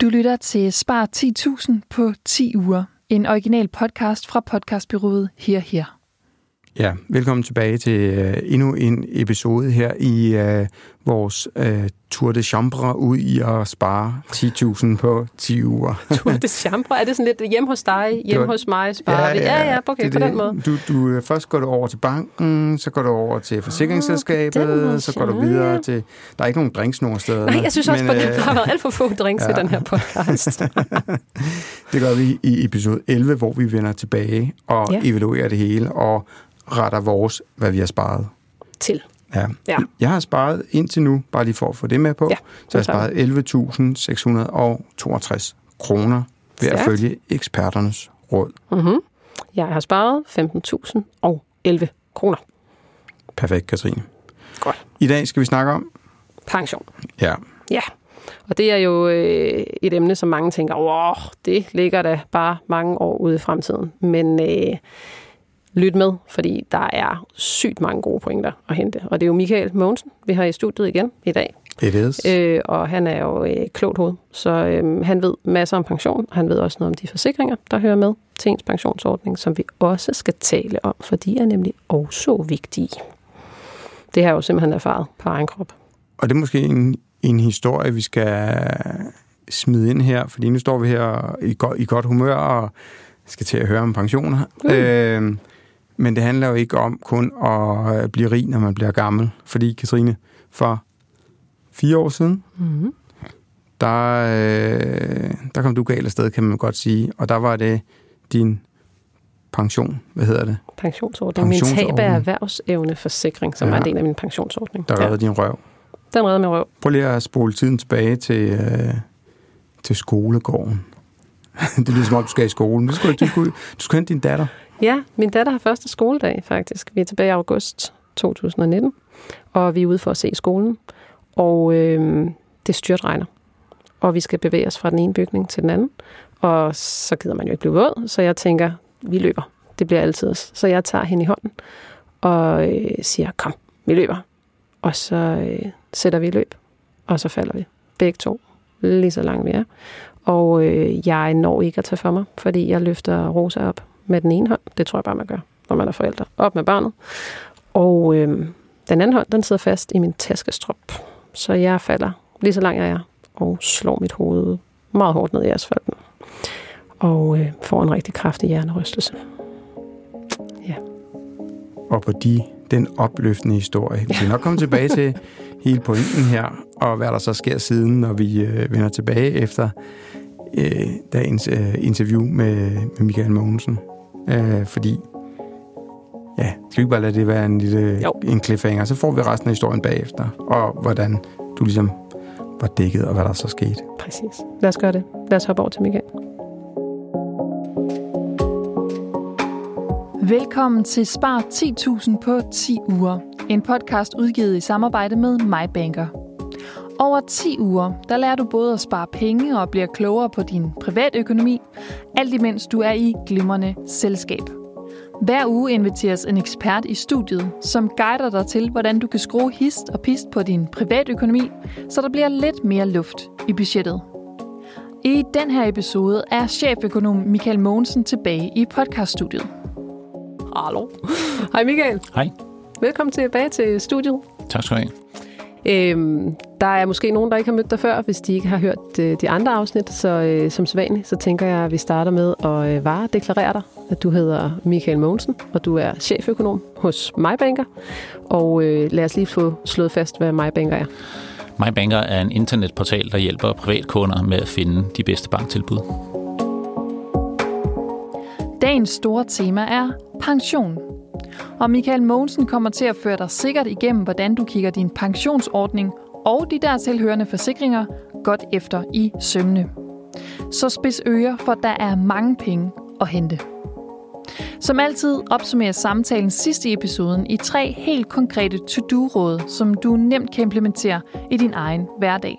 Du lytter til Spar 10.000 på 10 uger. En original podcast fra podcastbyrået Her Her. Ja, velkommen tilbage til uh, endnu en episode her i uh, vores uh, Tour de Chambre ud i at spare 10.000 på 10 uger. Tour de Chambre? Er det sådan lidt hjemme hos dig, hjemme hos mig, sparer ja, vi? Ja, ja, okay, det, på den måde. Du, du, først går du over til banken, så går du over til forsikringsselskabet, oh, måde, så går du videre til... Der er ikke nogen drinks nogen steder. Nej, jeg synes også, at der har været alt for få drinks ja. i den her podcast. det gør vi i episode 11, hvor vi vender tilbage og ja. evaluerer det hele, og retter vores, hvad vi har sparet. Til. Ja. ja. Jeg har sparet indtil nu, bare lige for at få det med på, ja, så jeg har sparet 11.662 kroner ved Stærkt. at følge eksperternes råd. Mm-hmm. Jeg har sparet 15.011 kroner. Perfekt, Katrine. Godt. I dag skal vi snakke om... Pension. Ja. Ja, og det er jo øh, et emne, som mange tænker, åh, det ligger da bare mange år ude i fremtiden. Men øh, lyt med, fordi der er sygt mange gode pointer at hente. Og det er jo Michael Mogensen, vi har i studiet igen i dag. It is. Øh, og han er jo øh, klogt hoved, så øh, han ved masser om pension. Han ved også noget om de forsikringer, der hører med til ens pensionsordning, som vi også skal tale om, for de er nemlig også vigtige. Det har jeg jo simpelthen erfaret på egen krop. Og det er måske en, en historie, vi skal smide ind her, fordi nu står vi her i, go- i godt humør og skal til at høre om pensioner. Mm. Øh, men det handler jo ikke om kun at øh, blive rig, når man bliver gammel. Fordi, Katrine, for fire år siden, mm-hmm. der, øh, der kom du galt afsted, kan man godt sige. Og der var det din pension, hvad hedder det? Pensionsordning. Pensionsordning. Min tab af erhvervsevneforsikring, som ja. er en del af min pensionsordning. Der reddede ja. din røv. Den redder min røv. Prøv lige at spole tiden tilbage til, øh, til skolegården. det lyder som om, du skal i skole. Du skal, du, skal, du skal hente din datter. Ja, min datter har første skoledag faktisk. Vi er tilbage i august 2019, og vi er ude for at se skolen. Og øh, det styrt regner. Og vi skal bevæge os fra den ene bygning til den anden. Og så gider man jo ikke blive våd, så jeg tænker, vi løber. Det bliver altid. Så jeg tager hende i hånden og øh, siger, kom, vi løber. Og så øh, sætter vi i løb, og så falder vi. Begge to, lige så langt vi er. Og øh, jeg når ikke at tage for mig, fordi jeg løfter Rosa op med den ene hånd. Det tror jeg bare, man gør, når man er forældre. Op med barnet. Og øh, den anden hånd, den sidder fast i min taskestrop. Så jeg falder lige så langt jeg er, og slår mit hoved meget hårdt ned i asfalten. Og øh, får en rigtig kraftig hjernerystelse. Ja. Og på de, den opløftende historie, vi skal nok komme tilbage til hele pointen her, og hvad der så sker siden, når vi øh, vender tilbage efter øh, dagens øh, interview med, med Michael Mogensen. Øh, fordi, ja, skal vi ikke bare lade det være en lille jo. en cliffhanger, så får vi resten af historien bagefter, og hvordan du ligesom var dækket, og hvad der så skete. Præcis. Lad os gøre det. Lad os hoppe over til Michael. Velkommen til Spar 10.000 på 10 uger. En podcast udgivet i samarbejde med MyBanker. Over 10 uger, der lærer du både at spare penge og bliver klogere på din privatøkonomi, alt imens du er i glimrende selskab. Hver uge inviteres en ekspert i studiet, som guider dig til, hvordan du kan skrue hist og pist på din privatøkonomi, så der bliver lidt mere luft i budgettet. I den her episode er cheføkonom Michael Mogensen tilbage i podcaststudiet. Hallo. Hej Michael. Hej. Velkommen tilbage til studiet. Tak skal du have. Øhm, der er måske nogen, der ikke har mødt dig før, hvis de ikke har hørt øh, de andre afsnit. Så øh, som sædvanligt, så tænker jeg, at vi starter med at øh, varedeklarere dig. At du hedder Michael Mogensen, og du er cheføkonom hos MyBanker. Og øh, lad os lige få slået fast, hvad MyBanker er. MyBanker er en internetportal, der hjælper privatkunder med at finde de bedste banktilbud. Dagens store tema er pension. Og Michael Mogensen kommer til at føre dig sikkert igennem, hvordan du kigger din pensionsordning og de der tilhørende forsikringer godt efter i sømne. Så spids ører, for der er mange penge at hente. Som altid opsummerer samtalen sidst i episoden i tre helt konkrete to-do-råd, som du nemt kan implementere i din egen hverdag.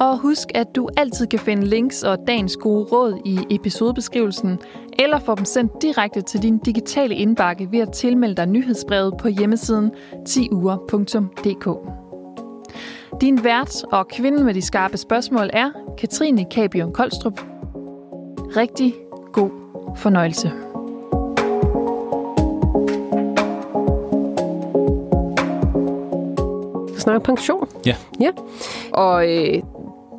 Og husk, at du altid kan finde links og dagens gode råd i episodebeskrivelsen, eller få dem sendt direkte til din digitale indbakke ved at tilmelde dig nyhedsbrevet på hjemmesiden 10uger.dk. Din vært og kvinden med de skarpe spørgsmål er Katrine Kabion Koldstrup. Rigtig god fornøjelse. snakke pension. Ja. ja. Og øh,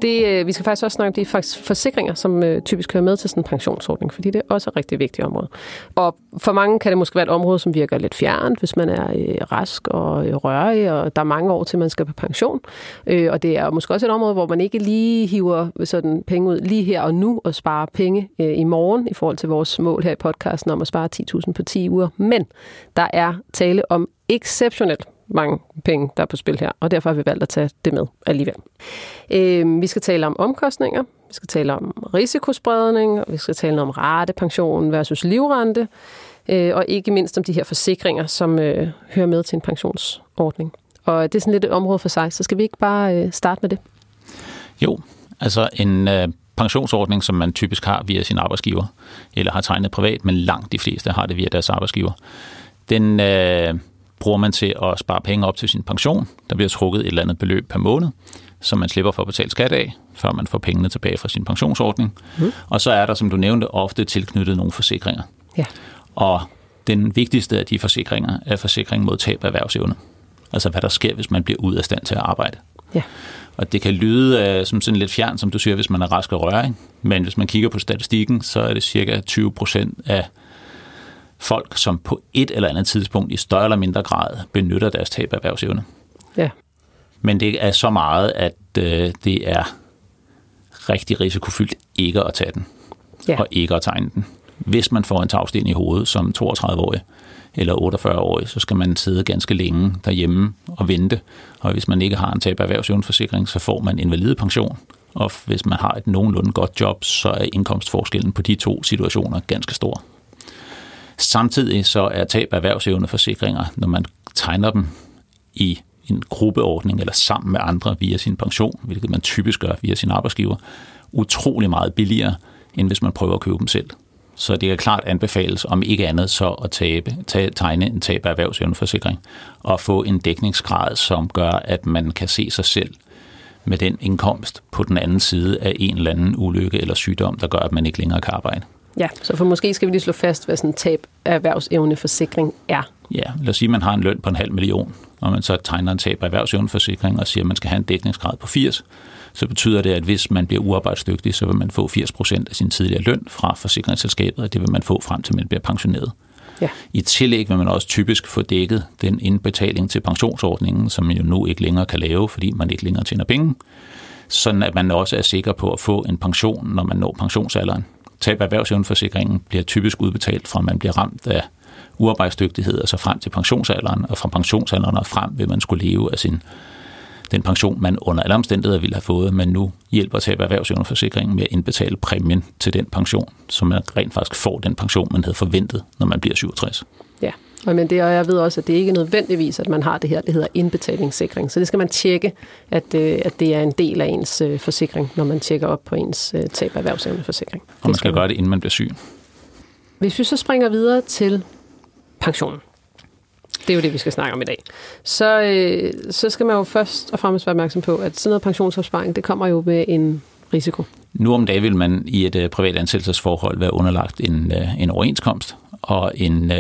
det, øh, vi skal faktisk også snakke om de faktisk forsikringer, som øh, typisk hører med til sådan en pensionsordning, fordi det er også et rigtig vigtigt område. Og for mange kan det måske være et område, som virker lidt fjernt, hvis man er øh, rask og øh, rørig, og der er mange år til, man skal på pension. Øh, og det er måske også et område, hvor man ikke lige hiver sådan penge ud lige her og nu og sparer penge øh, i morgen i forhold til vores mål her i podcasten om at spare 10.000 på 10 uger. Men der er tale om exceptionelt mange penge, der er på spil her, og derfor har vi valgt at tage det med alligevel. Øh, vi skal tale om omkostninger, vi skal tale om risikospredning, og vi skal tale om ratepension versus livrente, øh, og ikke mindst om de her forsikringer, som øh, hører med til en pensionsordning. Og det er sådan lidt et område for sig, så skal vi ikke bare øh, starte med det? Jo, altså en øh, pensionsordning, som man typisk har via sin arbejdsgiver, eller har tegnet privat, men langt de fleste har det via deres arbejdsgiver. Den... Øh, bruger man til at spare penge op til sin pension. Der bliver trukket et eller andet beløb per måned, som man slipper for at betale skat af, før man får pengene tilbage fra sin pensionsordning. Mm. Og så er der, som du nævnte, ofte tilknyttet nogle forsikringer. Ja. Og den vigtigste af de forsikringer er forsikring mod tab af erhvervsevne. Altså hvad der sker, hvis man bliver ud af stand til at arbejde. Ja. Og det kan lyde uh, som sådan lidt fjern, som du siger, hvis man er rask og røring. Men hvis man kigger på statistikken, så er det cirka 20 procent af folk, som på et eller andet tidspunkt i større eller mindre grad benytter deres tab af erhvervsevne. Ja. Men det er så meget, at øh, det er rigtig risikofyldt ikke at tage den, ja. og ikke at tegne den. Hvis man får en tagsten i hovedet som 32-årig eller 48-årig, så skal man sidde ganske længe derhjemme og vente. Og hvis man ikke har en tab af erhvervsevneforsikring, så får man en pension. Og hvis man har et nogenlunde godt job, så er indkomstforskellen på de to situationer ganske stor. Samtidig så er tab af erhvervsevneforsikringer, når man tegner dem i en gruppeordning eller sammen med andre via sin pension, hvilket man typisk gør via sin arbejdsgiver, utrolig meget billigere, end hvis man prøver at købe dem selv. Så det kan klart anbefales, om ikke andet, så at tabe, tage, tegne en tab af erhvervsevneforsikring og få en dækningsgrad, som gør, at man kan se sig selv med den indkomst på den anden side af en eller anden ulykke eller sygdom, der gør, at man ikke længere kan arbejde. Ja, så for måske skal vi lige slå fast, hvad sådan en tab af erhvervsevneforsikring er. Ja, lad os sige, at man har en løn på en halv million, og man så tegner en tab af erhvervsevneforsikring og siger, at man skal have en dækningsgrad på 80, så betyder det, at hvis man bliver uarbejdsdygtig, så vil man få 80 procent af sin tidligere løn fra forsikringsselskabet, og det vil man få frem til, man bliver pensioneret. Ja. I tillæg vil man også typisk få dækket den indbetaling til pensionsordningen, som man jo nu ikke længere kan lave, fordi man ikke længere tjener penge, sådan at man også er sikker på at få en pension, når man når pensionsalderen tab af erhvervsevneforsikringen bliver typisk udbetalt fra, at man bliver ramt af uarbejdsdygtighed, altså frem til pensionsalderen, og fra pensionsalderen og frem vil man skulle leve af sin den pension, man under alle omstændigheder ville have fået, men nu hjælper tab af erhvervsevneforsikringen med at indbetale præmien til den pension, så man rent faktisk får den pension, man havde forventet, når man bliver 67. Ja, men det, og jeg ved også, at det ikke er nødvendigvis, at man har det her, det hedder indbetalingssikring. Så det skal man tjekke, at, øh, at det er en del af ens øh, forsikring, når man tjekker op på ens øh, tab af erhvervsevneforsikring. Og man skal gøre det, inden man bliver syg. Hvis vi så springer videre til pensionen, det er jo det, vi skal snakke om i dag, så, øh, så skal man jo først og fremmest være opmærksom på, at sådan noget pensionsopsparing, det kommer jo med en risiko. Nu om dagen vil man i et privat ansættelsesforhold være underlagt en, uh, en overenskomst og en,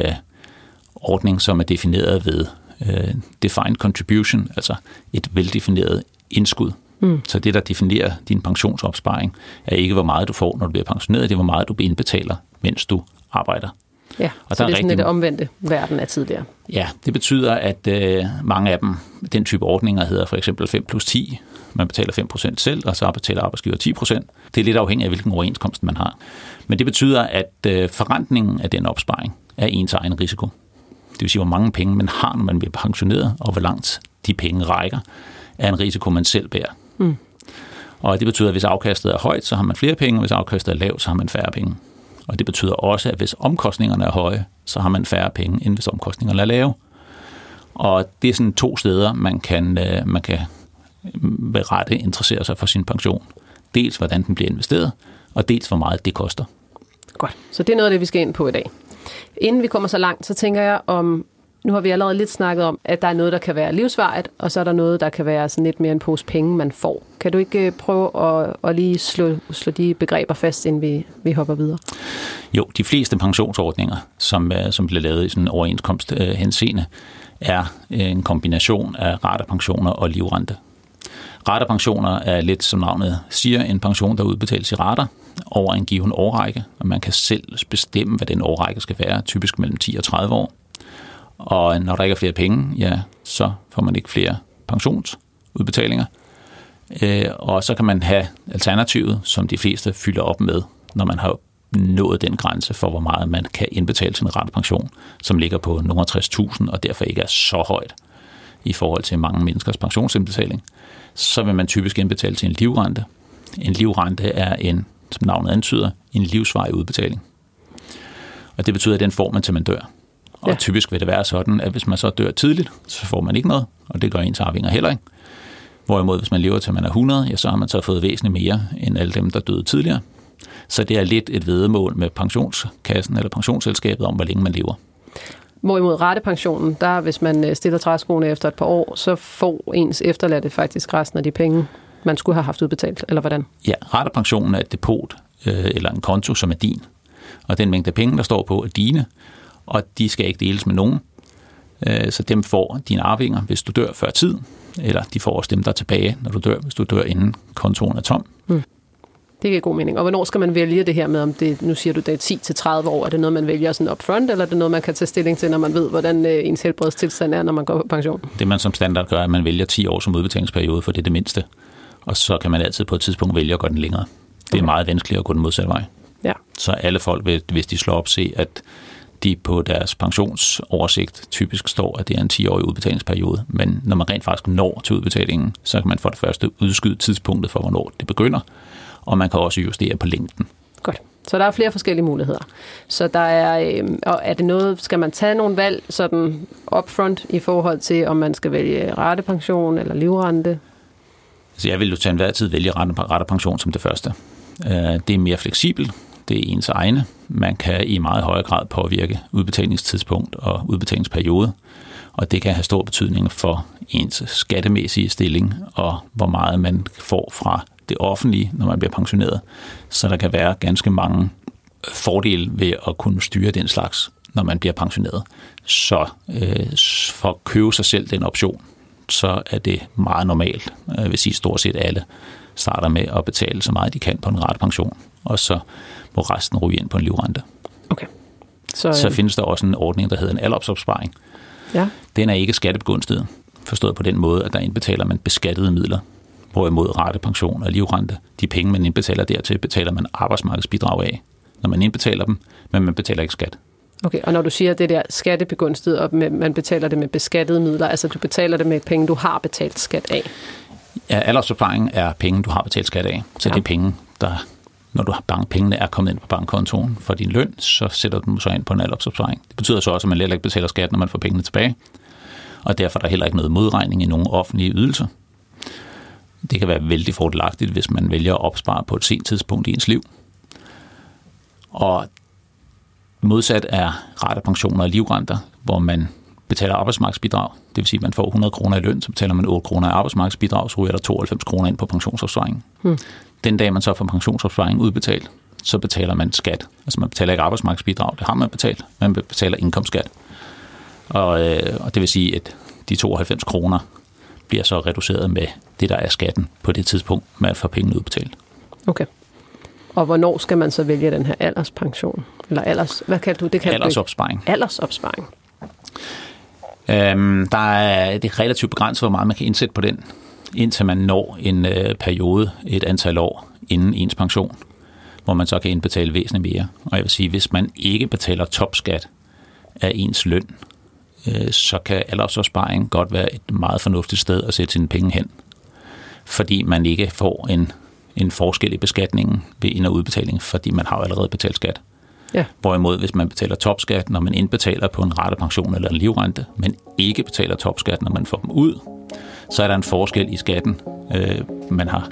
ordning, som er defineret ved øh, defined contribution, altså et veldefineret indskud. Mm. Så det, der definerer din pensionsopsparing, er ikke, hvor meget du får, når du bliver pensioneret, det er, hvor meget du indbetaler, mens du arbejder. Ja, og så der det er sådan rigtig... det omvendte verden af tidligere. Ja, det betyder, at øh, mange af dem, den type ordninger hedder for eksempel 5 plus 10. Man betaler 5% selv, og så betaler arbejdsgiver 10%. Det er lidt afhængigt af, hvilken overenskomst man har. Men det betyder, at øh, forrentningen af den opsparing er ens egen risiko. Det vil sige, hvor mange penge man har, når man bliver pensioneret, og hvor langt de penge rækker, er en risiko, man selv bærer. Mm. Og det betyder, at hvis afkastet er højt, så har man flere penge, og hvis afkastet er lavt, så har man færre penge. Og det betyder også, at hvis omkostningerne er høje, så har man færre penge, end hvis omkostningerne er lave. Og det er sådan to steder, man kan, øh, man kan med rette interessere sig for sin pension. Dels hvordan den bliver investeret, og dels hvor meget det koster. Godt, så det er noget af det, vi skal ind på i dag. Inden vi kommer så langt, så tænker jeg, om Nu har vi allerede lidt snakket om, at der er noget, der kan være livsvarigt, og så er der noget, der kan være sådan lidt mere en pose penge, man får. Kan du ikke øh, prøve at, at lige slå, slå de begreber fast, inden vi, vi hopper videre? Jo, de fleste pensionsordninger, som, øh, som bliver lavet i sådan en overenskomst øh, henseende, er øh, en kombination af raterpensioner og livrente. Raterpensioner er lidt, som navnet siger, en pension, der udbetales i rater over en given årrække, og man kan selv bestemme, hvad den årrække skal være, typisk mellem 10 og 30 år. Og når der ikke er flere penge, ja, så får man ikke flere pensionsudbetalinger. Øh, og så kan man have alternativet, som de fleste fylder op med, når man har nået den grænse for, hvor meget man kan indbetale til en pension, som ligger på nogle 60.000 og derfor ikke er så højt i forhold til mange menneskers pensionsindbetaling, så vil man typisk indbetale til en livrente. En livrente er en, som navnet antyder, en livsvarig udbetaling. Og det betyder, at den får man til man dør. Og ja. typisk vil det være sådan, at hvis man så dør tidligt, så får man ikke noget, og det gør ens arvinger heller ikke. Hvorimod, hvis man lever til man er 100, ja, så har man så fået væsentligt mere end alle dem, der døde tidligere. Så det er lidt et vedemål med pensionskassen eller pensionsselskabet om, hvor længe man lever. Hvorimod ratepensionen, der hvis man øh, stiller træskoene efter et par år, så får ens efterladte faktisk resten af de penge, man skulle have haft udbetalt, eller hvordan? Ja, ratepensionen er et depot øh, eller en konto, som er din. Og den mængde penge, der står på, er dine, og de skal ikke deles med nogen. Øh, så dem får dine arvinger, hvis du dør før tid, eller de får også dem, der er tilbage, når du dør, hvis du dør inden kontoen er tom. Mm. Det giver god mening. Og hvornår skal man vælge det her med, om det, nu siger du, det er 10-30 år, er det noget, man vælger sådan upfront, eller er det noget, man kan tage stilling til, når man ved, hvordan øh, ens helbredstilstand er, når man går på pension? Det man som standard gør, er, at man vælger 10 år som udbetalingsperiode, for det er det mindste. Og så kan man altid på et tidspunkt vælge at gå den længere. Det er okay. meget vanskeligt at gå den modsatte vej. Ja. Så alle folk vil, hvis de slår op, se, at de på deres pensionsoversigt typisk står, at det er en 10-årig udbetalingsperiode. Men når man rent faktisk når til udbetalingen, så kan man for det første udskyde tidspunktet for, hvornår det begynder, og man kan også justere på længden. Godt. Så der er flere forskellige muligheder. Så der er, øh, og er det noget, skal man tage nogle valg sådan upfront i forhold til, om man skal vælge ratepension eller livrente? Så jeg vil jo til enhver tid vælge ratepension som det første. Øh, det er mere fleksibelt, det er ens egne. Man kan i meget højere grad påvirke udbetalingstidspunkt og udbetalingsperiode, og det kan have stor betydning for ens skattemæssige stilling og hvor meget man får fra det offentlige, når man bliver pensioneret. Så der kan være ganske mange fordele ved at kunne styre den slags, når man bliver pensioneret. Så øh, for at købe sig selv den option, så er det meget normalt, øh, vil sige stort set alle, starter med at betale så meget de kan på en rette pension, og så må resten ryge ind på en livrente. Okay. Så, så øh, findes der også en ordning, der hedder en aldersopsparing. Ja. Den er ikke skattebegunstiget, forstået på den måde, at der indbetaler man beskattede midler, hvorimod ratepension og livrente, de penge, man indbetaler dertil, betaler man arbejdsmarkedsbidrag af, når man indbetaler dem, men man betaler ikke skat. Okay, og når du siger det der skattebegunstiget, og man betaler det med beskattede midler, altså du betaler det med penge, du har betalt skat af? Ja, aldersopsparing er penge, du har betalt skat af. Så ja. det er penge, der, når du har bank, pengene er kommet ind på bankkontoen for din løn, så sætter du dem så ind på en aldersopsparing. Det betyder så også, at man heller ikke betaler skat, når man får pengene tilbage. Og derfor er der heller ikke noget modregning i nogen offentlige ydelser. Det kan være vældig fordelagtigt, hvis man vælger at opspare på et sent tidspunkt i ens liv. Og modsat er ratepensioner og livrenter, hvor man betaler arbejdsmarkedsbidrag. Det vil sige, at man får 100 kroner i løn, så betaler man 8 kroner i arbejdsmarkedsbidrag, så ryger der 92 kroner ind på pensionsopsparingen. Hmm. Den dag, man så får pensionsopsparingen udbetalt, så betaler man skat. Altså man betaler ikke arbejdsmarkedsbidrag, det har man betalt, man betaler indkomstskat. Og, øh, og det vil sige, at de 92 kroner bliver så reduceret med det, der er skatten på det tidspunkt, man får pengene udbetalt. Okay. Og hvornår skal man så vælge den her alderspension? Eller alders, hvad kan du? Det kan aldersopsparing. Aldersopsparing. Øhm, der er det er relativt begrænset, hvor meget man kan indsætte på den, indtil man når en øh, periode, et antal år inden ens pension, hvor man så kan indbetale væsentligt mere. Og jeg vil sige, hvis man ikke betaler topskat af ens løn, øh, så kan aldersopsparing godt være et meget fornuftigt sted at sætte sine penge hen. Fordi man ikke får en, en forskel i beskatningen ved ind- og udbetaling, fordi man har allerede betalt skat. Ja. Hvorimod, hvis man betaler topskat, når man indbetaler på en rettepension eller en livrente, men ikke betaler topskat, når man får dem ud, så er der en forskel i skatten, øh, man har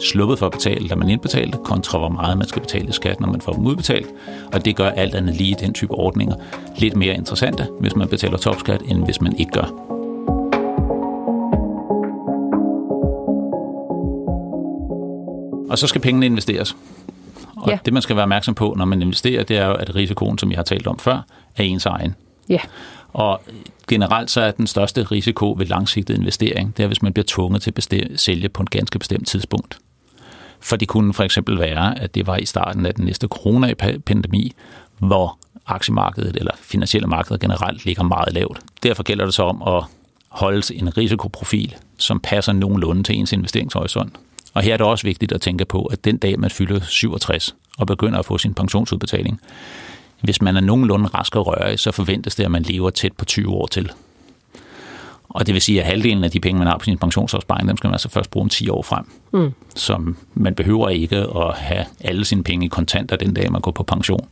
sluppet for at betale, da man indbetalte, kontra hvor meget man skal betale i skat, når man får dem udbetalt. Og det gør alt andet lige den type ordninger lidt mere interessante, hvis man betaler topskat, end hvis man ikke gør. Og så skal pengene investeres. Og ja. det, man skal være opmærksom på, når man investerer, det er jo, at risikoen, som jeg har talt om før, er ens egen. Ja. Og generelt så er den største risiko ved langsigtet investering, det er, hvis man bliver tvunget til at sælge på et ganske bestemt tidspunkt. For det kunne for eksempel være, at det var i starten af den næste corona-pandemi, hvor aktiemarkedet eller finansielle markeder generelt ligger meget lavt. Derfor gælder det så om at holde en risikoprofil, som passer nogenlunde til ens investeringshorisont. Og her er det også vigtigt at tænke på, at den dag man fylder 67 og begynder at få sin pensionsudbetaling, hvis man er nogenlunde rask og rørig, så forventes det, at man lever tæt på 20 år til. Og det vil sige, at halvdelen af de penge, man har på sin pensionsopsparing, dem skal man altså først bruge om 10 år frem. Mm. Så man behøver ikke at have alle sine penge i kontanter den dag, man går på pension.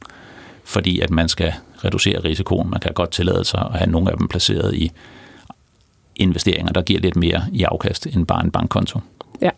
Fordi at man skal reducere risikoen. Man kan godt tillade sig at have nogle af dem placeret i investeringer, der giver lidt mere i afkast end bare en bankkonto. Ja.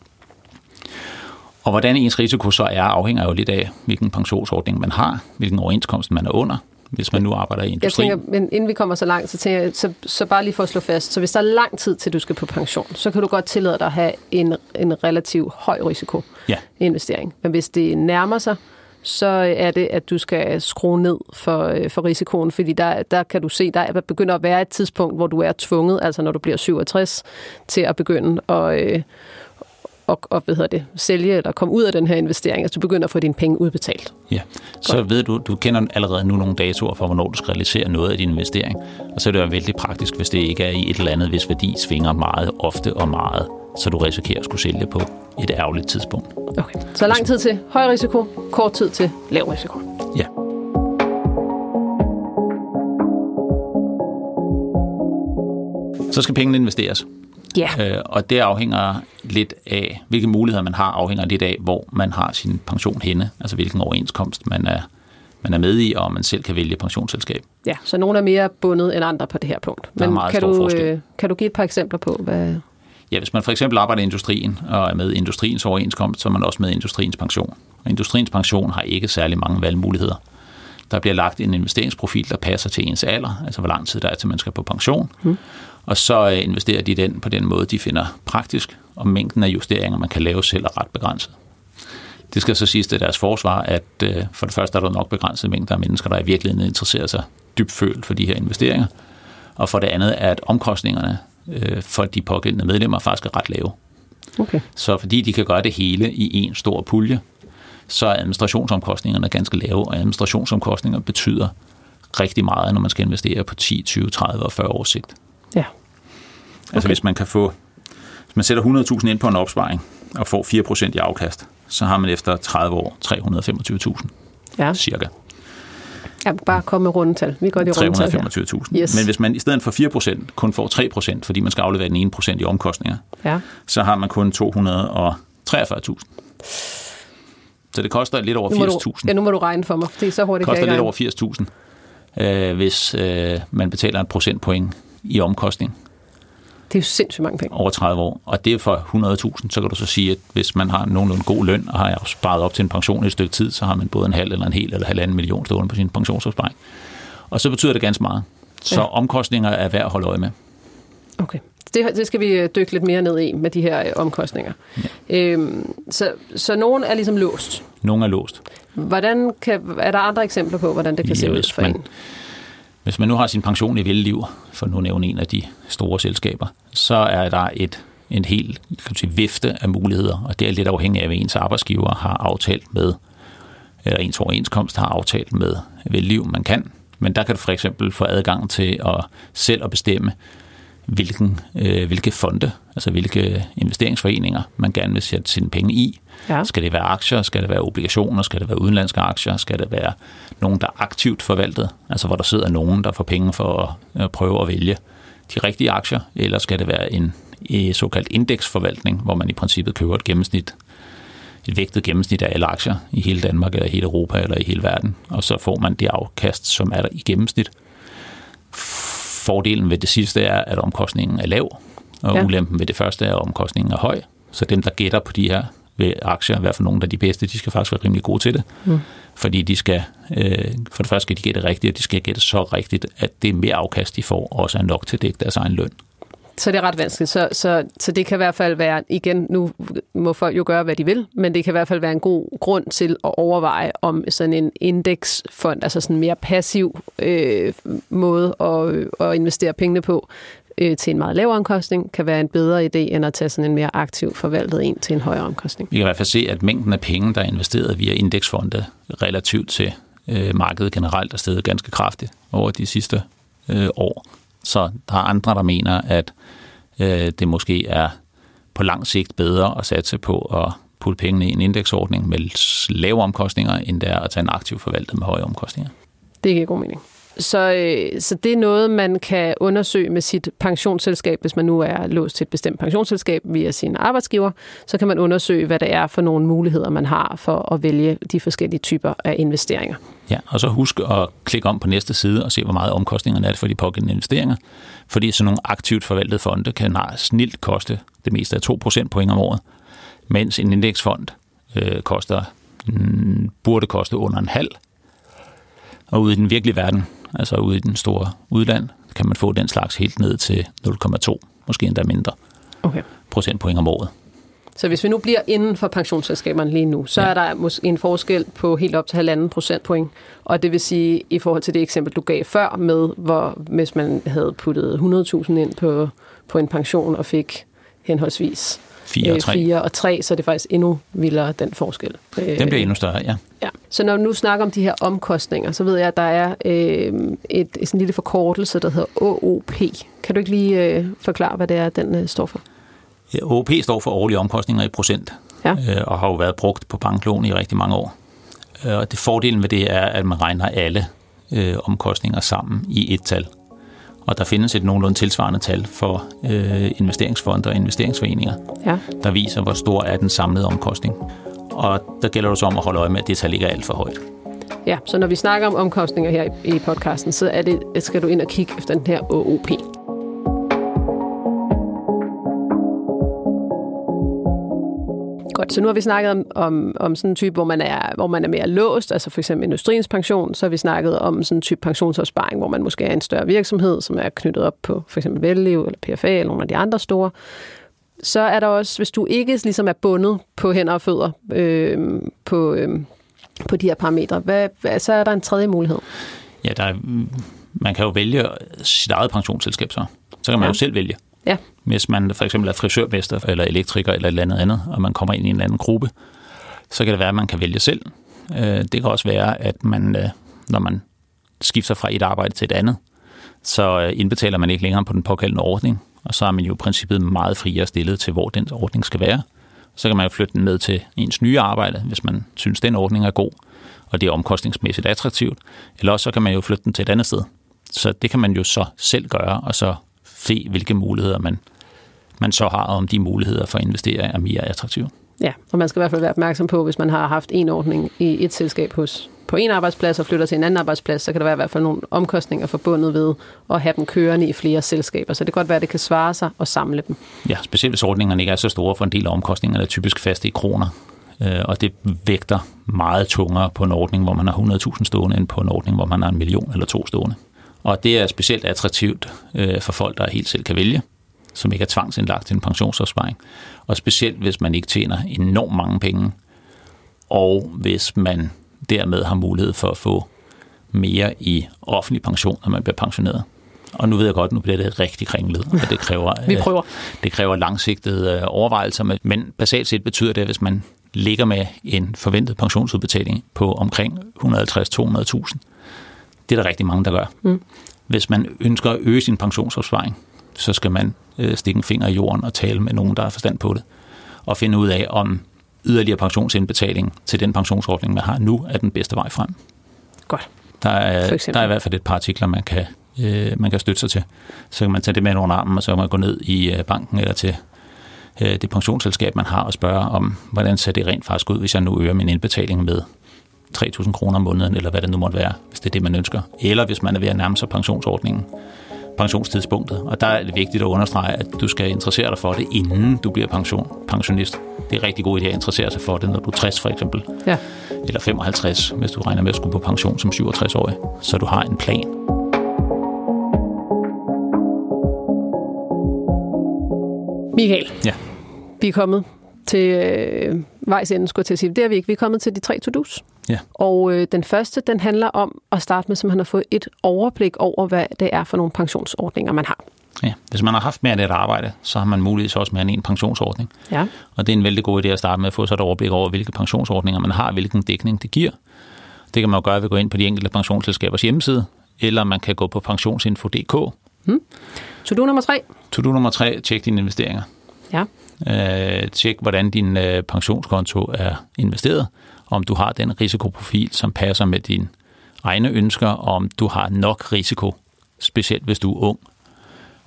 Og hvordan ens risiko så er, afhænger jo lidt af, hvilken pensionsordning man har, hvilken overenskomst man er under, hvis man nu arbejder i industrien. Jeg tænker, men inden vi kommer så langt, så, tænker jeg, så, så bare lige for at slå fast, så hvis der er lang tid til, du skal på pension, så kan du godt tillade dig at have en, en relativt høj risiko ja. investering. Men hvis det nærmer sig, så er det, at du skal skrue ned for, øh, for risikoen, fordi der, der kan du se, der begynder at være et tidspunkt, hvor du er tvunget, altså når du bliver 67, til at begynde at, øh, og, og hvad hedder det, sælge eller komme ud af den her investering, altså du begynder at få dine penge udbetalt. Ja, så Godt. ved du, du kender allerede nu nogle datoer for, hvornår du skal realisere noget af din investering, og så er det jo vældig praktisk, hvis det ikke er i et eller andet, hvis værdi svinger meget ofte og meget, så du risikerer at skulle sælge på et ærgerligt tidspunkt. Okay, så lang tid til høj risiko, kort tid til lav risiko. Ja. Så skal pengene investeres. Ja. Øh, og det afhænger lidt af, hvilke muligheder man har, afhænger lidt af, hvor man har sin pension henne, altså hvilken overenskomst man er, man er med i, og man selv kan vælge pensionsselskab. Ja, så nogle er mere bundet end andre på det her punkt. Men kan du, øh, kan du give et par eksempler på, hvad... Ja, hvis man for eksempel arbejder i industrien og er med i industriens overenskomst, så er man også med i industriens pension. Og industriens pension har ikke særlig mange valgmuligheder. Der bliver lagt en investeringsprofil, der passer til ens alder, altså hvor lang tid der er til, man skal på pension. Hmm og så øh, investerer de den på den måde, de finder praktisk, og mængden af justeringer, man kan lave selv, er ret begrænset. Det skal så siges til deres forsvar, at øh, for det første er der nok begrænset mængder af mennesker, der i virkeligheden interesserer sig dybt følt for de her investeringer, og for det andet er, at omkostningerne øh, for de pågældende medlemmer faktisk er ret lave. Okay. Så fordi de kan gøre det hele i en stor pulje, så er administrationsomkostningerne ganske lave, og administrationsomkostninger betyder rigtig meget, når man skal investere på 10, 20, 30 og 40 års sigt. Ja. Altså, okay. Altså hvis man kan få, hvis man sætter 100.000 ind på en opsparing og får 4% i afkast, så har man efter 30 år 325.000 ja. cirka. Ja, bare komme med rundetal. Vi går det 325.000. Yes. Men hvis man i stedet for 4% kun får 3%, fordi man skal aflevere den 1% i omkostninger, ja. så har man kun 243.000. Så det koster lidt over 80.000. Ja, nu må du regne for mig, det er så hurtigt. Det koster lidt over 80.000, øh, hvis øh, man betaler en procentpoint i omkostning. Det er jo sindssygt mange penge. Over 30 år. Og det er for 100.000, så kan du så sige, at hvis man har nogenlunde god løn, og har sparet op til en pension i et stykke tid, så har man både en halv eller en hel eller halvanden million stående på sin pensionsopsparing. Og så betyder det ganske meget. Så ja. omkostninger er værd at holde øje med. Okay. Det, det skal vi øh, dykke lidt mere ned i med de her øh, omkostninger. Ja. Øhm, så, så nogen er ligesom låst? Nogle er låst. Hvordan kan, er der andre eksempler på, hvordan det kan ja, se ud for man, en? Hvis man nu har sin pension i liv, for nu nævne en af de store selskaber, så er der et, en helt kan sige, vifte af muligheder, og det er lidt afhængigt af, hvad ens arbejdsgiver har aftalt med, eller ens overenskomst har aftalt med liv, man kan. Men der kan du for eksempel få adgang til at selv at bestemme, hvilken, øh, hvilke fonde, altså hvilke investeringsforeninger, man gerne vil sætte sine penge i. Ja. Skal det være aktier? Skal det være obligationer? Skal det være udenlandske aktier? Skal det være nogen, der er aktivt forvaltet? Altså hvor der sidder nogen, der får penge for at øh, prøve at vælge de rigtige aktier? Eller skal det være en såkaldt indeksforvaltning, hvor man i princippet køber et gennemsnit et vægtet gennemsnit af alle aktier i hele Danmark, eller i hele Europa, eller i hele verden, og så får man det afkast, som er der i gennemsnit. Fordelen ved det sidste er, at omkostningen er lav, og ja. ulempen ved det første er, at omkostningen er høj. Så dem, der gætter på de her ved aktier, i hvert fald nogle af de bedste, de skal faktisk være rimelig gode til det. Mm. Fordi de skal, øh, for det første skal de gætte rigtigt, og de skal gætte så rigtigt, at det mere afkast, de får, også er nok til at dække deres egen løn. Så det er ret vanskeligt. Så, så, så det kan i hvert fald være, igen, nu må folk jo gøre, hvad de vil, men det kan i hvert fald være en god grund til at overveje, om sådan en indeksfond, altså sådan en mere passiv øh, måde at, at investere pengene på, øh, til en meget lav omkostning, kan være en bedre idé, end at tage sådan en mere aktiv forvaltet en til en højere omkostning. Vi kan i hvert fald se, at mængden af penge, der er investeret via indeksfonde, relativt til øh, markedet generelt, er steget ganske kraftigt over de sidste øh, år. Så der er andre, der mener, at øh, det måske er på lang sigt bedre at satse på at putte pengene i en indeksordning med lave omkostninger, end det er at tage en aktiv forvaltet med høje omkostninger. Det giver god mening. Så, øh, så det er noget, man kan undersøge med sit pensionsselskab, hvis man nu er låst til et bestemt pensionsselskab via sin arbejdsgiver. Så kan man undersøge, hvad det er for nogle muligheder, man har for at vælge de forskellige typer af investeringer. Ja, og så husk at klikke om på næste side og se, hvor meget omkostningerne er for de pågældende investeringer. Fordi sådan nogle aktivt forvaltede fonde kan snilt koste det meste af 2 point om året, mens en indeksfond øh, koster, mm, burde koste under en halv. Og ude i den virkelige verden, altså ude i den store udland, kan man få den slags helt ned til 0,2, måske endda mindre okay. procentpoint om året. Så hvis vi nu bliver inden for pensionsselskaberne lige nu, så ja. er der måske en forskel på helt op til halvanden procentpoint. Og det vil sige, i forhold til det eksempel, du gav før med, hvor hvis man havde puttet 100.000 ind på, på en pension og fik henholdsvis 4 og 3. 4 og 3, så er det faktisk endnu vildere, den forskel. Den bliver endnu større, ja. ja. Så når vi nu snakker om de her omkostninger, så ved jeg, at der er øh, et, et sådan lille forkortelse, der hedder OOP. Kan du ikke lige øh, forklare, hvad det er, den øh, står for? Ja, OOP står for årlige omkostninger i procent, ja. øh, og har jo været brugt på banklån i rigtig mange år. Øh, og det fordelen ved det er, at man regner alle øh, omkostninger sammen i et tal. Og der findes et nogenlunde tilsvarende tal for øh, investeringsfonder og investeringsforeninger, ja. der viser, hvor stor er den samlede omkostning. Og der gælder det så om at holde øje med, at det tal ikke er alt for højt. Ja, så når vi snakker om omkostninger her i podcasten, så er det, skal du ind og kigge efter den her OOP. Godt, så nu har vi snakket om, om, om sådan en type, hvor man, er, hvor man er mere låst, altså for eksempel industriens pension, så har vi snakket om sådan en type pensionsopsparing, hvor man måske er en større virksomhed, som er knyttet op på for eksempel Velliv eller PFA eller nogle af de andre store. Så er der også, hvis du ikke ligesom er bundet på hænder og fødder øh, på, øh, på de her parametre, hvad, hvad, så er der en tredje mulighed. Ja, der er, man kan jo vælge sit eget pensionsselskab så. Så kan man ja. jo selv vælge. Ja. Hvis man for eksempel er frisørmester eller elektriker eller et eller andet andet, og man kommer ind i en anden gruppe, så kan det være, at man kan vælge selv. Øh, det kan også være, at man, øh, når man skifter fra et arbejde til et andet, så øh, indbetaler man ikke længere på den pågældende ordning, og så er man jo i princippet meget friere stillet til, hvor den ordning skal være. Så kan man jo flytte den med til ens nye arbejde, hvis man synes, den ordning er god, og det er omkostningsmæssigt attraktivt. Eller også så kan man jo flytte den til et andet sted. Så det kan man jo så selv gøre, og så se, hvilke muligheder man, man så har, om de muligheder for at investere er mere attraktive. Ja, og man skal i hvert fald være opmærksom på, hvis man har haft en ordning i et selskab hos på en arbejdsplads og flytter til en anden arbejdsplads, så kan der være i hvert fald nogle omkostninger forbundet ved at have dem kørende i flere selskaber. Så det kan godt være, at det kan svare sig at samle dem. Ja, specielt hvis ordningerne ikke er så store, for en del af omkostningerne er typisk faste i kroner. Øh, og det vægter meget tungere på en ordning, hvor man har 100.000 stående, end på en ordning, hvor man har en million eller to stående. Og det er specielt attraktivt øh, for folk, der helt selv kan vælge, som ikke er tvangsindlagt til en pensionsopsparing. Og specielt, hvis man ikke tjener enormt mange penge, og hvis man dermed har mulighed for at få mere i offentlig pension, når man bliver pensioneret. Og nu ved jeg godt, nu bliver det rigtig kringlet, og det kræver, Vi prøver. Øh, det kræver langsigtede øh, overvejelser. Men basalt set betyder det, at hvis man ligger med en forventet pensionsudbetaling på omkring 150-200.000, det er der rigtig mange, der gør. Mm. Hvis man ønsker at øge sin pensionsopsparing, så skal man øh, stikke en finger i jorden og tale med nogen, der har forstand på det, og finde ud af, om yderligere pensionsindbetaling til den pensionsordning, man har nu, er den bedste vej frem. Godt. Der er, der er i hvert fald et par artikler, man kan, øh, man kan støtte sig til. Så kan man tage det med under armen, og så kan man gå ned i øh, banken eller til øh, det pensionsselskab, man har, og spørge om, hvordan ser det rent faktisk ud, hvis jeg nu øger min indbetaling med 3.000 kroner om måneden, eller hvad det nu måtte være, hvis det er det, man ønsker. Eller hvis man er ved at nærme sig pensionsordningen, pensionstidspunktet. Og der er det vigtigt at understrege, at du skal interessere dig for det, inden du bliver pension, pensionist. Det er rigtig god idé at interessere sig for det, når du er 60 for eksempel. Ja. Eller 55, hvis du regner med at skulle på pension som 67-årig. Så du har en plan. Michael, Ja. vi er kommet til øh, vejs ende, skulle jeg til at sige. Det er vi ikke. Vi er kommet til de tre to-dos. Ja. Og øh, den første, den handler om at starte med, så man har fået et overblik over, hvad det er for nogle pensionsordninger, man har. Ja, hvis man har haft mere af det arbejde, så har man muligvis også mere end en pensionsordning. Ja. Og det er en vældig god idé at starte med at få sig et overblik over, hvilke pensionsordninger man har, hvilken dækning det giver. Det kan man jo gøre ved at gå ind på de enkelte pensionsselskabers hjemmeside, eller man kan gå på pensionsinfo.dk. To-do nummer tre. To-do nummer tre, tjek dine investeringer. Ja. Øh, tjek, hvordan din øh, pensionskonto er investeret, om du har den risikoprofil, som passer med dine egne ønsker, og om du har nok risiko, specielt hvis du er ung.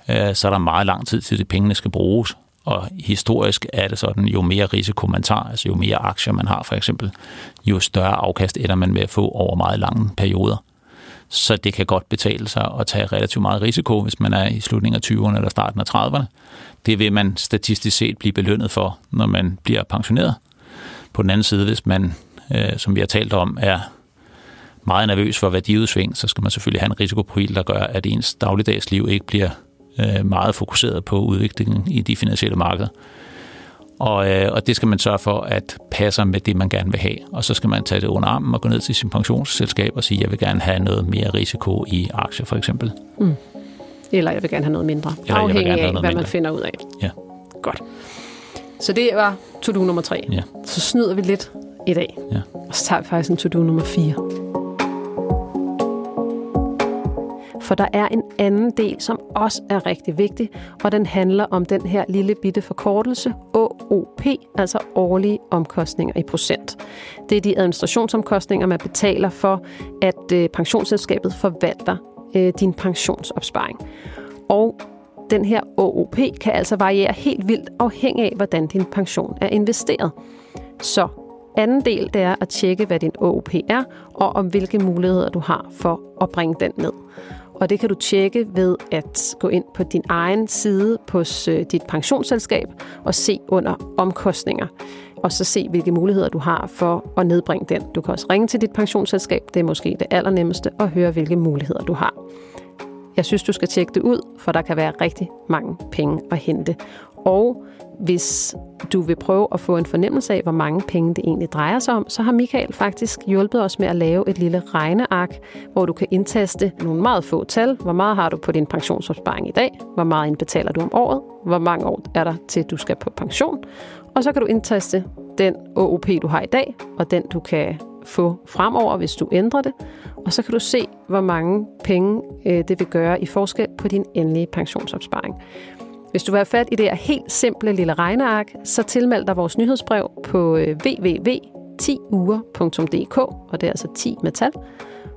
Øh, så er der meget lang tid til, at pengene skal bruges, og historisk er det sådan, jo mere risiko man tager, altså jo mere aktier man har for eksempel, jo større afkast ender man med at få over meget lange perioder. Så det kan godt betale sig at tage relativt meget risiko, hvis man er i slutningen af 20'erne eller starten af 30'erne. Det vil man statistisk set blive belønnet for, når man bliver pensioneret. På den anden side, hvis man, øh, som vi har talt om, er meget nervøs for værdiudsving, så skal man selvfølgelig have en risikoprofil, der gør, at ens dagligdags liv ikke bliver øh, meget fokuseret på udviklingen i de finansielle markeder. Og, øh, og det skal man sørge for, at passer med det, man gerne vil have. Og så skal man tage det under armen og gå ned til sin pensionsselskab og sige, jeg vil gerne have noget mere risiko i aktier for eksempel. Eller jeg vil gerne have noget mindre. gerne afhængig af, hvad man mindre. finder ud af. Ja. Godt. Så det var to-do nummer tre. Ja. Så snyder vi lidt i dag. Ja. Og så tager vi faktisk en to-do nummer 4. For der er en anden del, som også er rigtig vigtig, og den handler om den her lille bitte forkortelse, OOP, altså årlige omkostninger i procent. Det er de administrationsomkostninger, man betaler for, at øh, pensionsselskabet forvalter øh, din pensionsopsparing. Og den her OOP kan altså variere helt vildt afhængig af, hvordan din pension er investeret. Så anden del, det er at tjekke, hvad din OOP er, og om hvilke muligheder du har for at bringe den ned. Og det kan du tjekke ved at gå ind på din egen side på øh, dit pensionsselskab og se under omkostninger. Og så se, hvilke muligheder du har for at nedbringe den. Du kan også ringe til dit pensionsselskab. Det er måske det allernemmeste at høre, hvilke muligheder du har. Jeg synes, du skal tjekke det ud, for der kan være rigtig mange penge at hente. Og hvis du vil prøve at få en fornemmelse af, hvor mange penge det egentlig drejer sig om, så har Michael faktisk hjulpet os med at lave et lille regneark, hvor du kan indtaste nogle meget få tal. Hvor meget har du på din pensionsopsparing i dag? Hvor meget indbetaler du om året? Hvor mange år er der til, du skal på pension? Og så kan du indtaste den OOP, du har i dag, og den, du kan få fremover, hvis du ændrer det. Og så kan du se, hvor mange penge øh, det vil gøre i forskel på din endelige pensionsopsparing. Hvis du vil have fat i det her helt simple lille regneark, så tilmeld dig vores nyhedsbrev på øh, www.10uger.dk, og det er altså 10 med tal,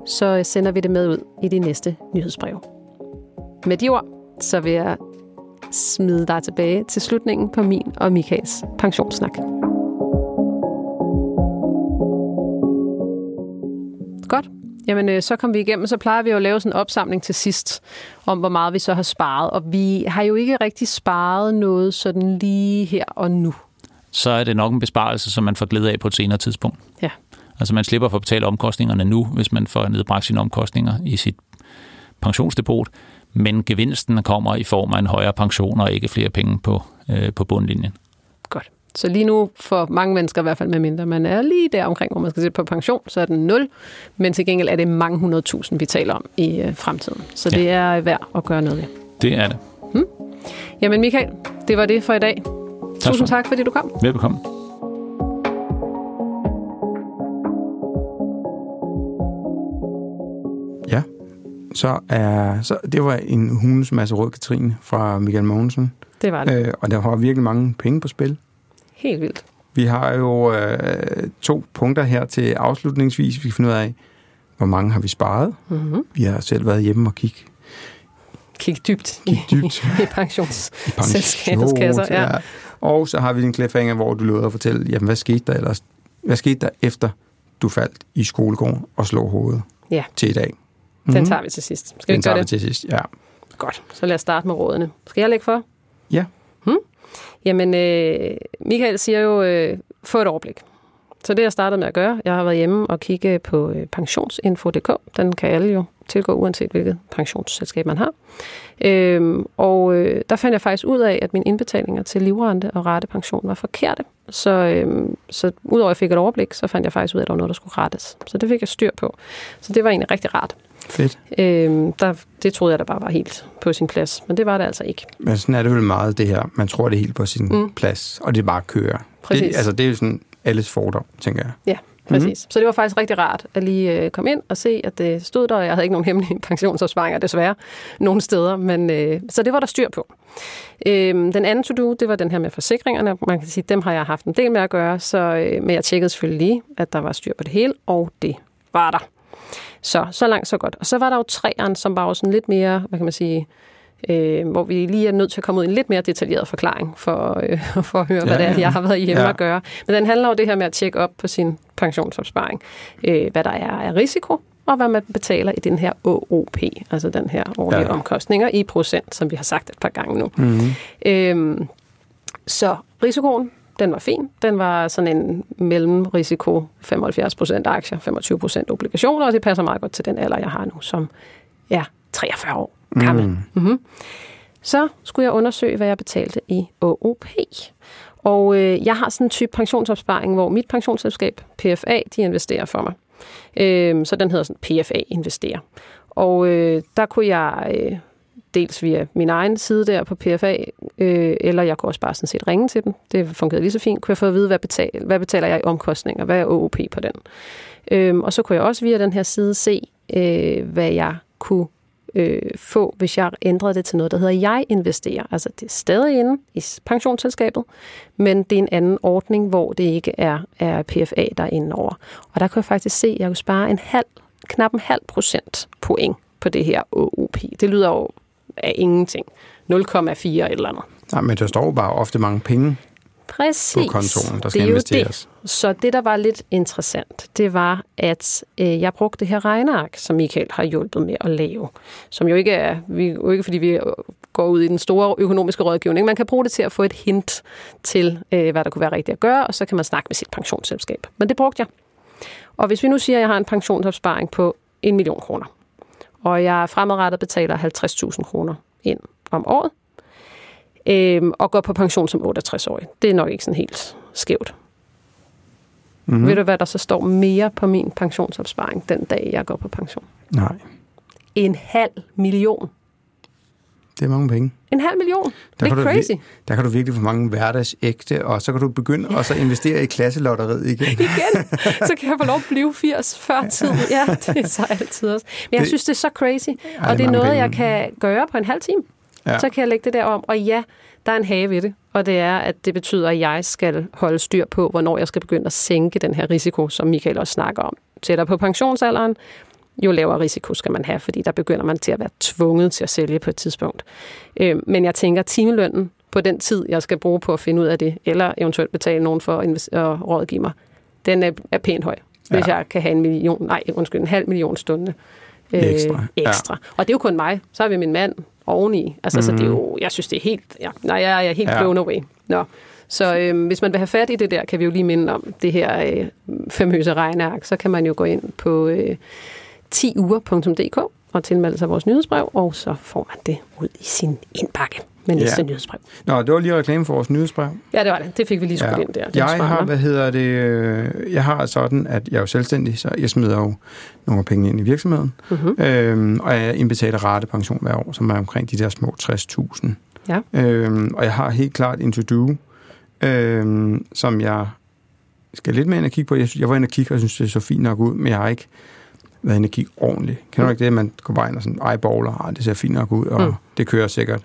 så øh, sender vi det med ud i de næste nyhedsbrev. Med de ord, så vil jeg smide dig tilbage til slutningen på min og Michaels pensionssnak. Godt. Jamen, øh, så kom vi igennem, så plejer vi jo at lave sådan en opsamling til sidst, om hvor meget vi så har sparet. Og vi har jo ikke rigtig sparet noget sådan lige her og nu. Så er det nok en besparelse, som man får glæde af på et senere tidspunkt. Ja. Altså man slipper for at betale omkostningerne nu, hvis man får nedbragt sine omkostninger i sit pensionsdepot, men gevinsten kommer i form af en højere pension og ikke flere penge på, øh, på bundlinjen. Godt. Så lige nu, for mange mennesker i hvert fald, med mindre man er lige der omkring, hvor man skal sætte på pension, så er den 0. Men til gengæld er det mange hundredtusind, vi taler om i øh, fremtiden. Så Ja. det er værd at gøre noget ved. Det er det. Jamen Michael, det var det for i dag. Tak Tusind tak, fordi du kom. Velbekomme. Ja, så er, så det var en hundes masse rød Katrine fra Michael Mogensen, Det var det. øh, og der var virkelig mange penge på spil. Helt vildt. Vi har jo øh, to punkter her til afslutningsvis. Vi kan finde ud af, hvor mange har vi sparet. Mm-hmm. Vi har selv været hjemme og kigge Kig dybt Kig dybt. i i Selskabets kasser, ja. Og så har vi en cliffhanger, hvor du lovede at fortælle, jamen, hvad skete der ellers? Hvad skete der efter, du faldt i skolegården og slog hovedet Ja. til i dag? Den Mhm. tager vi til sidst. Skal vi Den tager gøre vi det? til sidst, ja. Godt, så lad os starte med rådene. Skal jeg lægge for? Ja. Hmm? Jamen, øh, Michael siger jo, øh, få et overblik. Så det jeg startede med at gøre, jeg har været hjemme og kigge på øh, pensionsinfo.dk. Den kan alle jo tilgå, uanset hvilket pensionsselskab man har. Øhm, og øh, der fandt jeg faktisk ud af, at mine indbetalinger til livrente og rette pension var forkerte. Så, øhm, så udover at jeg fik et overblik, så fandt jeg faktisk ud af, at der var noget, der skulle rettes. Så det fik jeg styr på. Så det var egentlig rigtig rart. Fedt. Øhm, der, det troede jeg, der bare var helt på sin plads, men det var det altså ikke. Men sådan er det vel meget, det her. Man tror, det er helt på sin mm. plads, og det bare kører. Præcis. Det, altså, det er jo sådan alles fordom, tænker jeg. Ja, præcis. Mm-hmm. Så det var faktisk rigtig rart at lige øh, komme ind og se, at det stod der. Jeg havde ikke nogen hemmelige pensionsopsparinger, desværre, nogen steder. Men, øh, så det var der styr på. Øh, den anden to-do, det var den her med forsikringerne. Man kan sige, dem har jeg haft en del med at gøre, så, øh, men jeg tjekkede selvfølgelig lige, at der var styr på det hele, og det var der. Så, så langt, så godt. Og så var der jo træerne, som var jo sådan lidt mere, hvad kan man sige, øh, hvor vi lige er nødt til at komme ud i en lidt mere detaljeret forklaring for, øh, for at høre, ja, hvad det er, jeg har været hjemme ja. at gøre. Men den handler jo det her med at tjekke op på sin pensionsopsparing, øh, hvad der er af risiko, og hvad man betaler i den her OOP, altså den her årlige ja. omkostninger i procent, som vi har sagt et par gange nu. Mm-hmm. Øhm, så risikoen, den var fin. Den var sådan en mellemrisiko, 75% aktier, 25% obligationer, og det passer meget godt til den alder, jeg har nu, som er 43 år gammel. Mm. Mm-hmm. Så skulle jeg undersøge, hvad jeg betalte i OOP. Og øh, jeg har sådan en type pensionsopsparing, hvor mit pensionsselskab, PFA, de investerer for mig. Øh, så den hedder sådan PFA Investerer. Og øh, der kunne jeg øh, dels via min egen side der på PFA, øh, eller jeg kunne også bare sådan set ringe til dem. Det fungerede lige så fint. Kunne jeg få at vide, hvad, betal, hvad betaler jeg i omkostninger? Hvad er OOP på den? Øh, og så kunne jeg også via den her side se, øh, hvad jeg kunne øh, få, hvis jeg ændrede det til noget, der hedder jeg investerer. Altså det er stadig inde i pensionsselskabet, men det er en anden ordning, hvor det ikke er, er PFA, der er inde over. Og der kunne jeg faktisk se, at jeg kunne spare en halv, knap en halv procent point på det her OOP. Det lyder jo af ingenting. 0,4 eller andet. Nej, men der står bare ofte mange penge Præcis. på kontoen, der skal det er investeres. Det. Så det, der var lidt interessant, det var, at øh, jeg brugte det her regneark, som Michael har hjulpet med at lave. Som jo ikke er, vi, jo ikke fordi vi går ud i den store økonomiske rådgivning. Man kan bruge det til at få et hint til, øh, hvad der kunne være rigtigt at gøre, og så kan man snakke med sit pensionsselskab. Men det brugte jeg. Og hvis vi nu siger, at jeg har en pensionsopsparing på en million kroner, og jeg fremadrettet betaler 50.000 kroner ind om året, øhm, og går på pension som 68-årig. Det er nok ikke sådan helt skævt. Mm-hmm. Ved du, hvad der så står mere på min pensionsopsparing den dag, jeg går på pension? Nej. En halv million. Det er mange penge. En halv million. Der det er crazy. Du, der kan du virkelig få mange hverdagsægte, og så kan du begynde ja. og så investere i klasselotteriet igen. igen. Så kan jeg få lov at blive 80 før tid. Ja, det er så altid også. Men jeg det, synes, det er så crazy. Ej, og det er noget, penge. jeg kan gøre på en halv time. Ja. Så kan jeg lægge det der om. Og ja, der er en have ved det. Og det er, at det betyder, at jeg skal holde styr på, hvornår jeg skal begynde at sænke den her risiko, som Michael også snakker om. Tættere på pensionsalderen, jo lavere risiko skal man have, fordi der begynder man til at være tvunget til at sælge på et tidspunkt. Øh, men jeg tænker, timelønnen på den tid, jeg skal bruge på at finde ud af det, eller eventuelt betale nogen for at rådgive mig, den er, er pænt høj. Hvis ja. jeg kan have en million, nej, undskyld, en halv million stunde øh, ekstra. ekstra. Ja. Og det er jo kun mig. Så har vi min mand oveni. Altså, mm. så det er jo, jeg synes, det er helt, ja, nej, jeg er helt ja. blown away. Nå. Så øh, hvis man vil have fat i det der, kan vi jo lige minde om det her øh, famøse regneark, så kan man jo gå ind på øh, 10uger.dk og tilmelde sig vores nyhedsbrev, og så får man det ud i sin indbakke med næste ja. nyhedsbrev. Nå, det var lige reklame for vores nyhedsbrev. Ja, det var det. Det fik vi lige skudt ja. ind der. Jeg har, hvad hedder det, øh, jeg har sådan, at jeg er jo selvstændig, så jeg smider jo nogle penge ind i virksomheden, mm-hmm. øhm, og jeg indbetaler ratepension hver år, som er omkring de der små 60.000. Ja. Øhm, og jeg har helt klart en to-do, øhm, som jeg skal lidt mere ind og kigge på. Jeg, jeg var inde og kigge, og synes, det så fint nok ud, men jeg har ikke været inde og kigge ordentligt. Kan du ikke det, man går bare ind og sådan eyeballer, ah, det ser fint nok ud, og mm. det kører sikkert.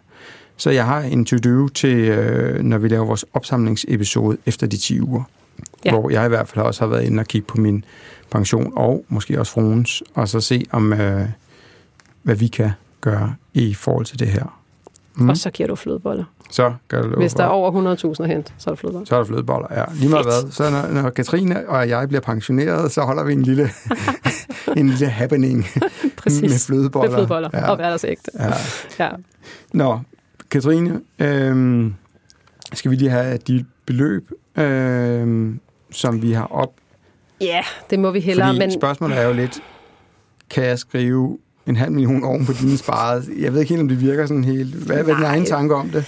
Så jeg har en to-do til, øh, når vi laver vores opsamlingsepisode efter de 10 uger. Ja. Hvor jeg i hvert fald også har været inde og kigge på min pension, og måske også fruens, og så se om, øh, hvad vi kan gøre i forhold til det her. Mm. Og så giver du flødeboller. Så gør du Hvis der er over 100.000 at hente, så er der flødeboller. Så er der flødeboller, ja. Lige meget hvad. Så når, når Katrine og jeg bliver pensioneret, så holder vi en lille, en lille happening Præcis. Med flødeboller. Med flødeboller Ja. og hverdagsægte. Ja. Ja. Nå, Katrine, øhm, skal vi lige have de beløb, øhm, som vi har op? ja, det må vi hellere. Fordi Men spørgsmålet er jo lidt, kan jeg skrive en halv million oven på dine sparede? Jeg ved ikke helt, om det virker sådan helt... Hvad, hvad er din egen tanke om det?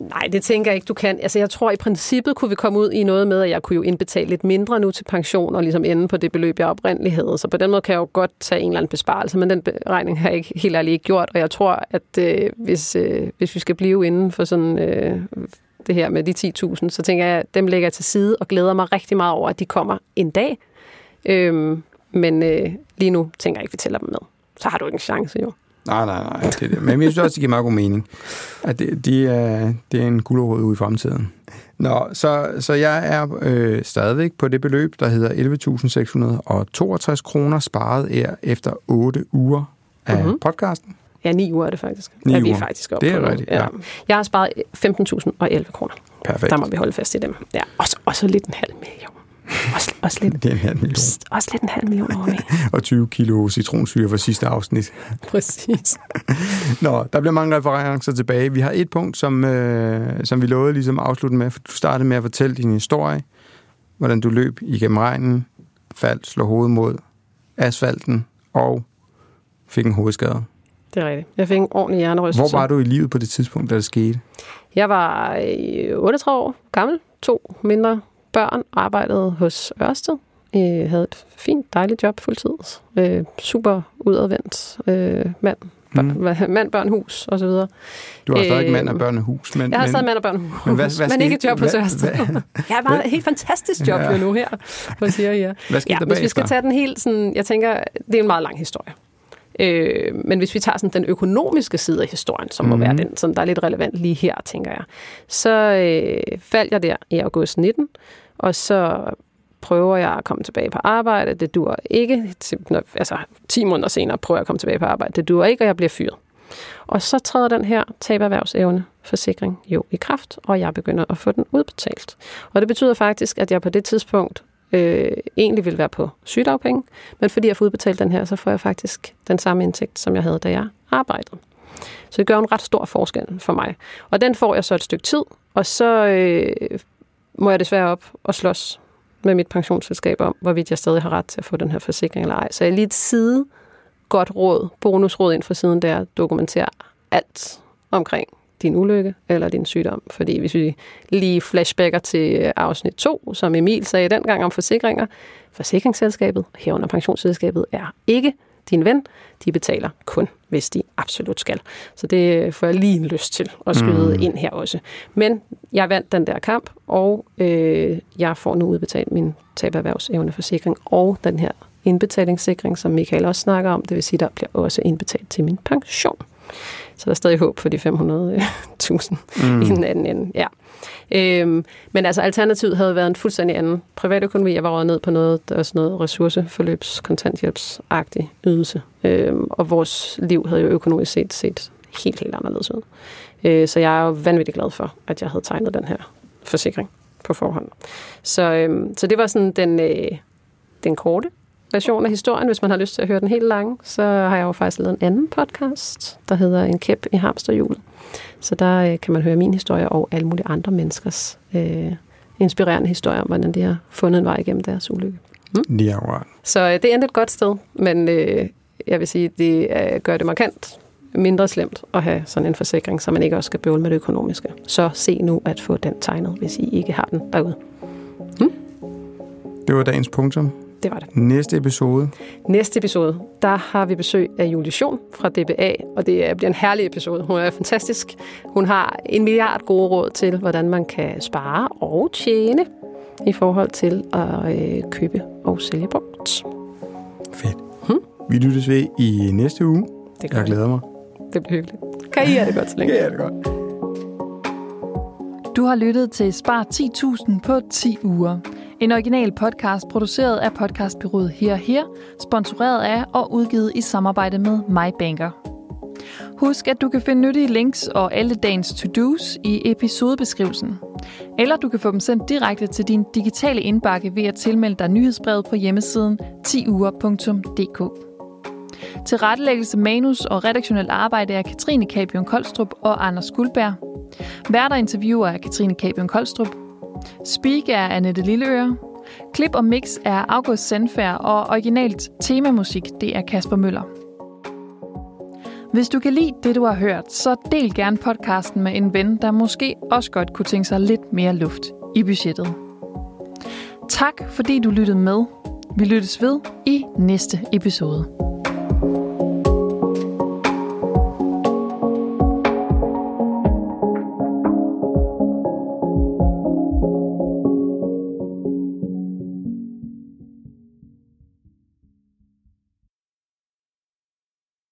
Nej, det tænker jeg ikke, du kan. Altså, jeg tror, i princippet kunne vi komme ud i noget med, at jeg kunne jo indbetale lidt mindre nu til pension, og ligesom ende på det beløb, jeg oprindeligt havde. Så på den måde kan jeg jo godt tage en eller anden besparelse, men den beregning har jeg ikke, helt ærligt ikke gjort. Og jeg tror, at øh, hvis, øh, hvis vi skal blive inden for sådan... Øh, det her med de 10.000, så tænker jeg, at dem lægger jeg til side og glæder mig rigtig meget over, at de kommer en dag. Øhm, men øh, lige nu tænker jeg ikke, at vi tæller dem med. Så har du ikke en chance, jo. Nej, nej, nej. Det er det. Men jeg synes også, det giver meget god mening. At det, de er, det er en gulerod ude i fremtiden. Nå, så, så jeg er øh, stadigvæk på det beløb, der hedder 11.662 kroner sparet er efter 8 uger af Mhm. mm-hmm. podcasten. Ja, ni uger er det faktisk. Ni er vi uger. faktisk oppe Det er på rigtigt, ja. Jeg har sparet 15.011 kroner. Perfekt. Der må vi holde fast i dem. Ja. Og, så, og så lidt en halv million. Også, også, lidt, Det er en halv million. pst, også lidt en halv million over mig. Og 20 kilo citronsyre for sidste afsnit. Præcis. Nå, der bliver mange referencer tilbage. Vi har et punkt, som, øh, som vi lovede ligesom at afslutte med. For du startede med at fortælle din historie. Hvordan du løb igennem regnen, faldt, slog hovedet mod asfalten og fik en hovedskade. Det er rigtigt. Jeg fik en ordentlig hjernerystelse. Hvor var du i livet på det tidspunkt, da det skete? Jeg var øh, 38 år gammel, to mindre børn, arbejdede hos Ørsted. Jeg havde et fint, dejligt job fuldtid. Øh, super udadvendt øh, mand. Børn, Mm. mand, børn, hus og så videre. Du var stadig Øh, mand af børnehus, men, Jeg har stadig mand og børn, hus, men hvad- hvad men ikke et job hos Ørsted. Jeg har bare et helt fantastisk job Ja. ja. nu her, hvor siger jeg. hvad skete Ja, der hvis vi skal bagefter? tage den helt sådan, jeg tænker, det er en meget lang historie. Øh, men hvis vi tager sådan den økonomiske side af historien, som mm. må Mhm. være den, som der er lidt relevant lige her, tænker jeg, så øh, faldt jeg der i august 19, og så prøver jeg at komme tilbage på arbejde. Det dur ikke. Altså 10 måneder senere prøver jeg at komme tilbage på arbejde. Det dur ikke, og jeg bliver fyret. Og så træder den her taberhvervsevne forsikring jo i kraft, og jeg begynder at få den udbetalt. Og det betyder faktisk, at jeg på det tidspunkt øh, egentlig vil være på sygedagpenge, men fordi jeg får udbetalt den her, så får jeg faktisk den samme indtægt, som jeg havde, da jeg arbejdede. Så det gør en ret stor forskel for mig. Og den får jeg så et stykke tid, og så øh, må jeg desværre op og slås med mit pensionsselskab om, hvorvidt jeg stadig har ret til at få den her forsikring eller ej. Så jeg lige et side godt råd, bonusråd ind fra siden, der dokumenterer alt omkring din ulykke eller din sygdom. Fordi hvis vi lige flashbacker til afsnit 2, som Emil sagde dengang om forsikringer, forsikringsselskabet, herunder pensionsselskabet, er ikke din ven. De betaler kun, hvis de absolut skal. Så det får jeg lige en lyst til at skyde mm. ind her også. Men jeg vandt den der kamp, og øh, jeg får nu udbetalt min taberhvervsevneforsikring og den her indbetalingssikring, som Michael også snakker om. Det vil sige, der bliver også indbetalt til min pension. Så der er stadig håb for de 500.000 mm. i den anden ende. Ja. Øhm, men altså alternativet havde været en fuldstændig anden privatøkonomi. Jeg var røget ned på noget, der er sådan noget ressourceforløbs, kontanthjælpsagtig ydelse. Øhm, og vores liv havde jo økonomisk set set helt, helt anderledes ud. Øh, så jeg er jo vanvittigt glad for, at jeg havde tegnet den her forsikring på forhånd. Så, øhm, så det var sådan den, øh, den korte version af historien. Hvis man har lyst til at høre den helt lange, så har jeg jo faktisk lavet en anden podcast, der hedder En kæp i hamsterhjulet. Så der øh, kan man høre min historie og alle mulige andre menneskers øh, inspirerende historier om, hvordan de har fundet en vej igennem deres ulykke. Lige akkurat. Så øh, det endte et godt sted, men øh, jeg vil sige, det øh, gør det markant mindre slemt at have sådan en forsikring, så man ikke også skal bøvle med det økonomiske. Så se nu at få den tegnet, hvis I ikke har den derude. Det var dagens punktum. Det var det. Næste episode. Næste episode, der har vi besøg af Julie Schon fra DBA, og det bliver en herlig episode. Hun er fantastisk. Hun har en milliard gode råd til, hvordan man kan spare og tjene i forhold til at øh, købe og sælge brugt. Fedt. Hmm? Vi lyttes ved i næste uge. Det, gør Jeg glæder mig. det bliver hyggeligt. Kan I have det godt så længe? Ja, det er godt. Du har lyttet til Spar 10.000 på 10 uger. En original podcast produceret af podcastbyrået Her Her, sponsoreret af og udgivet i samarbejde med MyBanker. Husk, at du kan finde nyttige links og alle dagens to-dos i episodebeskrivelsen. Eller du kan få dem sendt direkte til din digitale indbakke ved at tilmelde dig nyhedsbrevet på hjemmesiden 10uger.dk. Til rettelæggelse manus og redaktionelt arbejde er Katrine Kabion Koldstrup og Anders Guldberg. Værter interviewer er Katrine Kabion Koldstrup. Speak er Annette Lilleøre. Klip og mix er August Sandfær, og originalt temamusik, det er Kasper Møller. Hvis du kan lide det, du har hørt, så del gerne podcasten med en ven, der måske også godt kunne tænke sig lidt mere luft i budgettet. Tak fordi du lyttede med. Vi lyttes ved i næste episode.